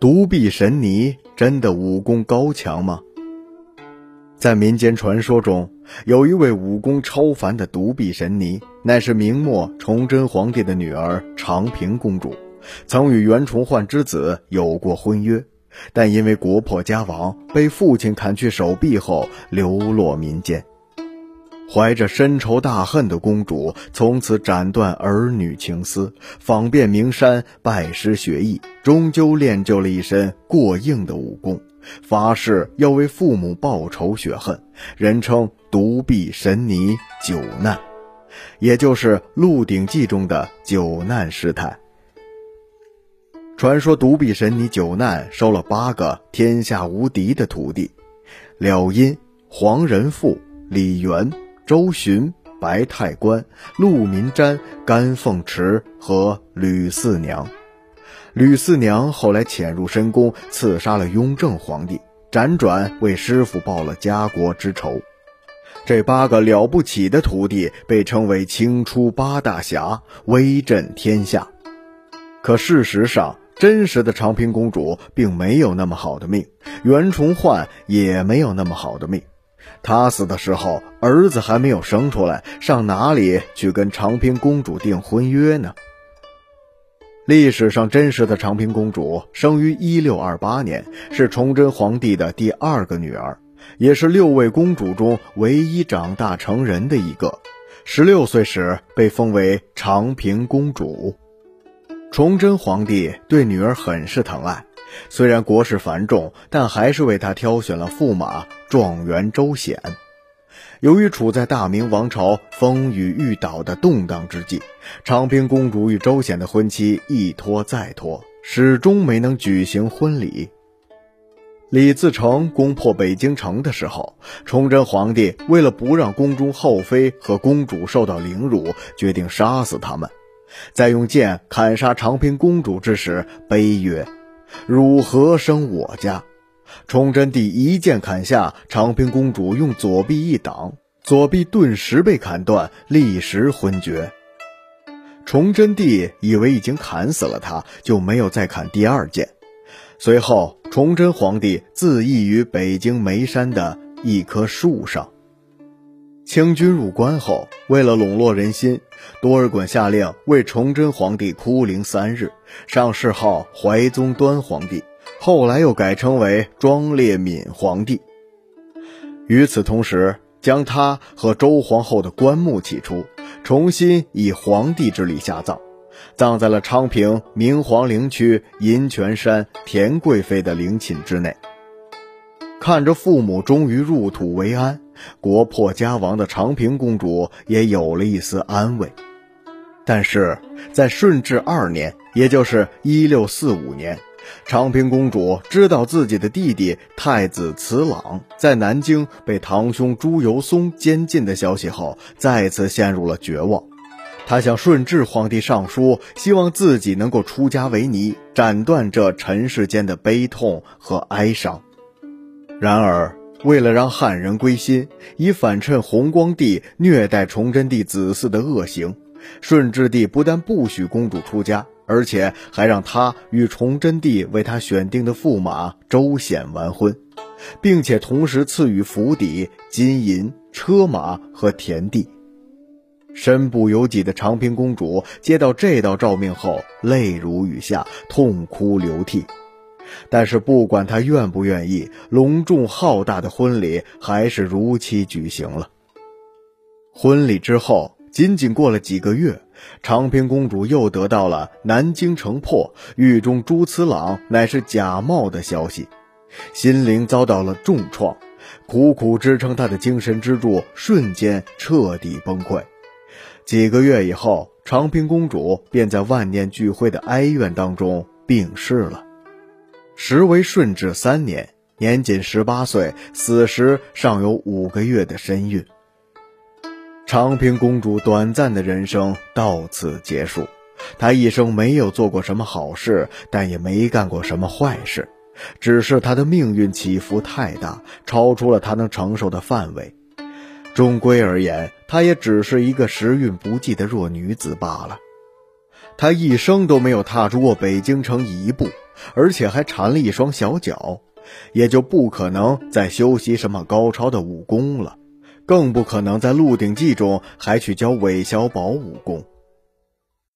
独臂神尼真的武功高强吗？在民间传说中，有一位武功超凡的独臂神尼，乃是明末崇祯皇帝的女儿长平公主，曾与袁崇焕之子有过婚约，但因为国破家亡，被父亲砍去手臂后流落民间。怀着深仇大恨的公主，从此斩断儿女情丝，访遍名山，拜师学艺，终究练就了一身过硬的武功，发誓要为父母报仇雪恨，人称独臂神尼九难，也就是《鹿鼎记》中的九难师太。传说独臂神尼九难收了八个天下无敌的徒弟：了因、黄仁富、李元。周巡、白太官、陆民瞻、甘凤池和吕四娘。吕四娘后来潜入深宫，刺杀了雍正皇帝，辗转为师傅报了家国之仇。这八个了不起的徒弟被称为清初八大侠，威震天下。可事实上，真实的长平公主并没有那么好的命，袁崇焕也没有那么好的命。他死的时候，儿子还没有生出来，上哪里去跟长平公主订婚约呢？历史上真实的长平公主生于一六二八年，是崇祯皇帝的第二个女儿，也是六位公主中唯一长大成人的一个。十六岁时被封为长平公主。崇祯皇帝对女儿很是疼爱。虽然国事繁重，但还是为她挑选了驸马状元周显。由于处在大明王朝风雨欲倒的动荡之际，长平公主与周显的婚期一拖再拖，始终没能举行婚礼。李自成攻破北京城的时候，崇祯皇帝为了不让宫中后妃和公主受到凌辱，决定杀死他们。在用剑砍杀长平公主之时，悲曰。汝何生我家？崇祯帝一剑砍下，长平公主用左臂一挡，左臂顿时被砍断，立时昏厥。崇祯帝以为已经砍死了他，就没有再砍第二剑。随后，崇祯皇帝自缢于北京眉山的一棵树上。清军入关后，为了笼络人心，多尔衮下令为崇祯皇帝哭灵三日，上谥号怀宗端皇帝，后来又改称为庄烈敏皇帝。与此同时，将他和周皇后的棺木起出，重新以皇帝之礼下葬，葬在了昌平明皇陵区银泉山田贵妃的陵寝之内。看着父母终于入土为安。国破家亡的长平公主也有了一丝安慰，但是在顺治二年，也就是一六四五年，长平公主知道自己的弟弟太子慈朗在南京被堂兄朱由崧监禁的消息后，再次陷入了绝望。她向顺治皇帝上书，希望自己能够出家为尼，斩断这尘世间的悲痛和哀伤。然而。为了让汉人归心，以反衬弘光帝虐待崇祯帝子嗣的恶行，顺治帝不但不许公主出家，而且还让她与崇祯帝为他选定的驸马周显完婚，并且同时赐予府邸、金银、车马和田地。身不由己的长平公主接到这道诏命后，泪如雨下，痛哭流涕。但是不管他愿不愿意，隆重浩大的婚礼还是如期举行了。婚礼之后，仅仅过了几个月，长平公主又得到了南京城破，狱中朱慈朗乃是假冒的消息，心灵遭到了重创，苦苦支撑她的精神支柱瞬间彻底崩溃。几个月以后，长平公主便在万念俱灰的哀怨当中病逝了。时为顺治三年，年仅十八岁，死时尚有五个月的身孕。长平公主短暂的人生到此结束。她一生没有做过什么好事，但也没干过什么坏事，只是她的命运起伏太大，超出了她能承受的范围。终归而言，她也只是一个时运不济的弱女子罢了。她一生都没有踏出过北京城一步。而且还缠了一双小脚，也就不可能再修习什么高超的武功了，更不可能在《鹿鼎记》中还去教韦小宝武功。